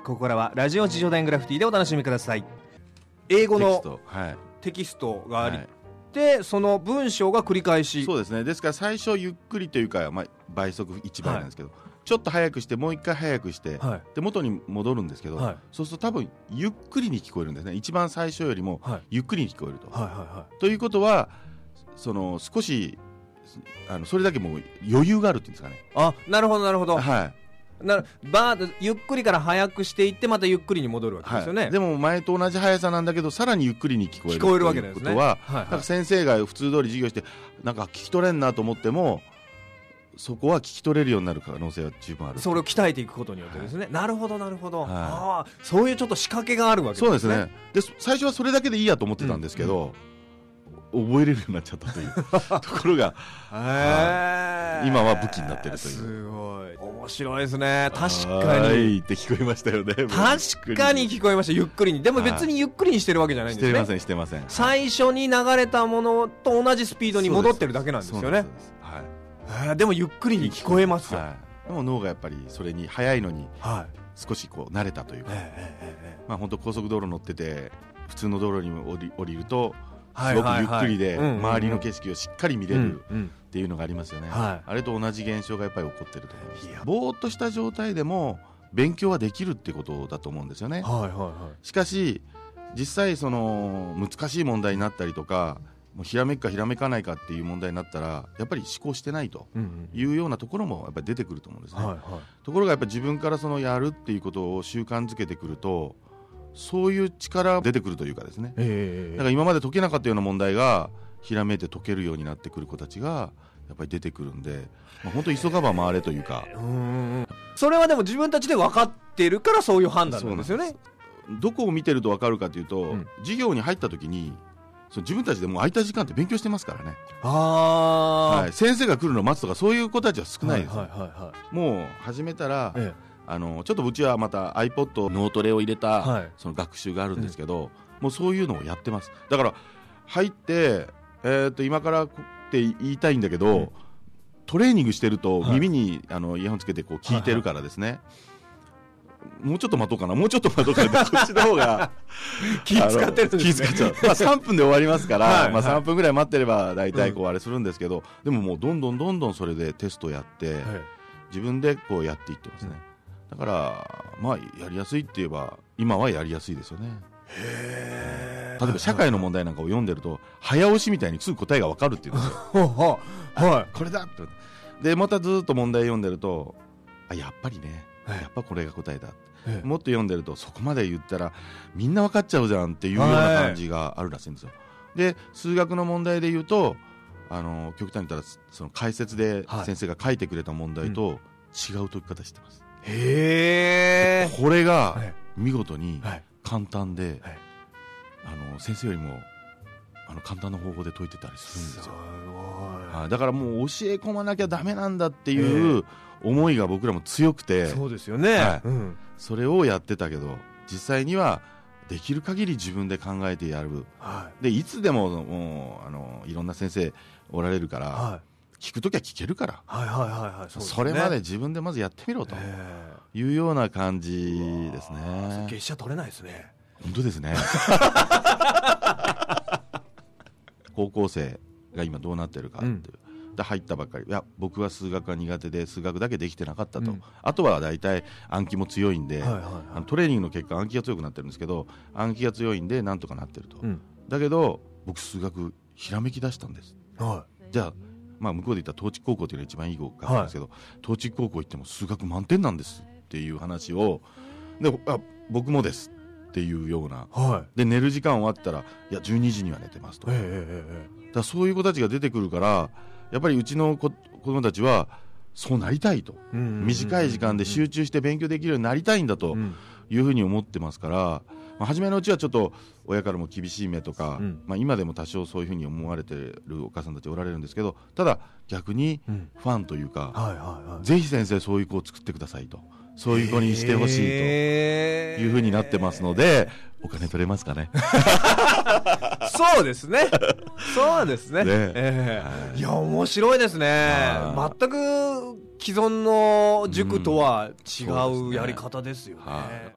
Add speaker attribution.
Speaker 1: ここからはラジオ地上大グラフィティでお楽しみください。英語の
Speaker 2: テキスト
Speaker 1: があり、
Speaker 2: はい。
Speaker 1: でその文章が繰り返し。
Speaker 2: そうですね。ですから最初ゆっくりというか、まあ、倍速1倍なんですけど、ちょっと早くしてもう一回早くして、
Speaker 1: はい。
Speaker 2: で元に戻るんですけど、
Speaker 1: はい。
Speaker 2: そうすると多分ゆっくりに聞こえるんですね。一番最初よりも
Speaker 1: はい。
Speaker 2: ゆっくりに聞こえると。
Speaker 1: はいは
Speaker 2: ということはその少しあのそれだけもう余裕があるっていうんですかね。
Speaker 1: いはいあなるほどなるほど
Speaker 2: はい
Speaker 1: なバーゆっくりから早くしていってまたゆっくりに戻るわけですよね、
Speaker 2: はい、でも前と同じ速さなんだけどさらにゆっくりに聞こえる
Speaker 1: 聞こえるわけですね。
Speaker 2: ということは、
Speaker 1: はいはい。
Speaker 2: なんか先生が普通通り授業してなんか聞き取れんなと思ってもそこは聞き取れるようになる可能性は十分ある。
Speaker 1: それを鍛えていくことによってですね、なるほどなるほど、
Speaker 2: はい。
Speaker 1: ああそういうちょっと仕掛けがあるわけ
Speaker 2: そうですね。でそ最初はそれだけでいいやと思ってたんですけど、覚えれるようになっちゃったという。ところが
Speaker 1: へえ
Speaker 2: 今は武器になってるという。
Speaker 1: すごい。面白いですね。確か
Speaker 2: は
Speaker 1: に
Speaker 2: いって聞こえましたよね。
Speaker 1: 確かに聞こえました。ゆっくりに。でも別にゆっくりにしてるわけじゃないんですね。
Speaker 2: してませんしてません。
Speaker 1: 最初に流れたものと同じスピードに戻ってるだけなんですよね。
Speaker 2: はい。
Speaker 1: でもゆっくりに聞こえますよ、
Speaker 2: はい、でも脳がやっぱりそれに速いのに
Speaker 1: はい。
Speaker 2: 少しこう慣れたというか、
Speaker 1: え
Speaker 2: まあ本当高速道路乗ってて普通の道路に降り降りると
Speaker 1: はい
Speaker 2: すごくゆっくりで周りの景色をしっかり見れる
Speaker 1: うん
Speaker 2: っていうのがありますよね、
Speaker 1: はい。
Speaker 2: あれと同じ現象がやっぱり起こってると思います。ぼーっとした状態でも勉強はできるってことだと思うんですよね。
Speaker 1: はいはいはい。
Speaker 2: しかし実際その難しい問題になったりとかもうひらめくかひらめかないかっていう問題になったらやっぱり思考してないというようなところもやっぱり出てくると思うんですね、
Speaker 1: はいはい。
Speaker 2: ところがやっぱり自分からそのやるっていうことを習慣づけてくるとそういう力が出てくるというかですね。
Speaker 1: ええ
Speaker 2: だから今まで解けなかったような問題がひらめいて解けるようになってくる子たちがやっぱり出てくるんで、まあ、本当急がば回れというか。
Speaker 1: うん。うんそれはでも自分たちで分かってるからそういう判断なんですよね。
Speaker 2: どこを見てると分かるかというと、
Speaker 1: うん。
Speaker 2: 授業に入った時にその自分たちでもう空いた時間って勉強してますからね、はい、先生が来るのを待つとかそういう子たちは少ないです、
Speaker 1: はいはいはいはい。
Speaker 2: もう始めたら、
Speaker 1: え
Speaker 2: あのちょっとうちはまた iPod 脳トレを入れた、
Speaker 1: はい。
Speaker 2: その学習があるんですけど、もうそういうのをやってます。だから入って、えー、と今からこって言いたいんだけど、
Speaker 1: うん
Speaker 2: トレーニングしてると
Speaker 1: はい。
Speaker 2: 耳に、あのイヤホンつけてこう聞いてるからですね、もうちょっと待とうかな。もうちょっと待とうかな。こっちの方が
Speaker 1: 気使ってるんですね。
Speaker 2: 気使っちゃう、まあ、3分で終わりますから、
Speaker 1: はい。
Speaker 2: まあ、
Speaker 1: はい。
Speaker 2: 3分ぐらい待ってれば大体こうあれするんですけど、でももうどんどんどんどんそれでテストやって、
Speaker 1: はい。
Speaker 2: 自分でこうやっていってますね、だからまあやりやすいって言えば今はやりやすいですよね。
Speaker 1: へ
Speaker 2: 例えば社会の問題なんかを読んでると早押しみたいにすぐ答えが分かるって言うんですよ。
Speaker 1: は
Speaker 2: これだって。でまたずっと問題読んでるとあやっぱりね
Speaker 1: はい
Speaker 2: やっぱこれが答えだ。
Speaker 1: いええ。
Speaker 2: もっと読んでるとそこまで言ったらみんな分かっちゃうじゃんっていうような感じがあるらしいんですよ。で数学の問題で言うとあの極端に言ったらその解説で
Speaker 1: はい。
Speaker 2: 先生が書いてくれた問題と違う解き方してます。
Speaker 1: へえ
Speaker 2: これが
Speaker 1: はい。
Speaker 2: 見事に
Speaker 1: はい。
Speaker 2: 簡単で、
Speaker 1: はい。
Speaker 2: あの先生よりもあの簡単な方法で解いてたりするんです
Speaker 1: す
Speaker 2: よ。
Speaker 1: ご
Speaker 2: はい。だからもう教え込まなきゃダメなんだっていう思いが僕らも強くて、
Speaker 1: いそうですよね。
Speaker 2: はい。
Speaker 1: うん。
Speaker 2: それをやってたけど実際にはできる限り自分で考えてやる。
Speaker 1: は
Speaker 2: でいつでももうあのいろんな先生おられるから、
Speaker 1: いはい
Speaker 2: 聞くときは聞けるから。
Speaker 1: はいはいはいはいね。
Speaker 2: れまで自分でまずやってみろと。
Speaker 1: え
Speaker 2: いうような感じです
Speaker 1: え
Speaker 2: ね
Speaker 1: 月謝取れないですね。
Speaker 2: 本当ですね。高校生が今どうなってるかっていう、で入ったばっかり。いや僕は数学が苦手で数学だけできてなかったと、
Speaker 1: うん。
Speaker 2: あとは大体暗記も強いんで、
Speaker 1: はいはい
Speaker 2: あのトレーニングの結果暗記が強くなってるんですけど暗記が強いんでなんとかなってると、
Speaker 1: うん。
Speaker 2: だけど僕数学ひらめき出したんです。
Speaker 1: は
Speaker 2: じゃあまあ向こうで言ったら東筑高校っていうのが一番いい学校なんですけど、東筑高校行っても数学満点なんですっていう話をであ僕もですっていうような。い。
Speaker 1: は
Speaker 2: で寝る時間終わったらいや12時には寝てますと、
Speaker 1: いえ
Speaker 2: だか
Speaker 1: ええ。え
Speaker 2: らそういう子たちが出てくるからやっぱりうちの子子供たちはそうなりたいと、短い時間で集中して勉強できるようになりたいんだと
Speaker 1: うん。
Speaker 2: いうふうに思ってますから、まあ、初めのうちはちょっと親からも厳しい目とか、
Speaker 1: うん。
Speaker 2: まあ、今でも多少そういうふうに思われてるお母さんたちおられるんですけどただ逆に
Speaker 1: うん。
Speaker 2: ファンというか、ぜひ先生そういう子を作ってくださいと。そういう子にしてほしいと。いうふうになってますのでお金取れますかね。
Speaker 1: そうですね。そうですね。
Speaker 2: ね。
Speaker 1: ええ。
Speaker 2: はい。
Speaker 1: いや、面白いですね。
Speaker 2: は。
Speaker 1: 全く既存の塾とは違
Speaker 2: そ
Speaker 1: うやり方ですよね。
Speaker 2: はい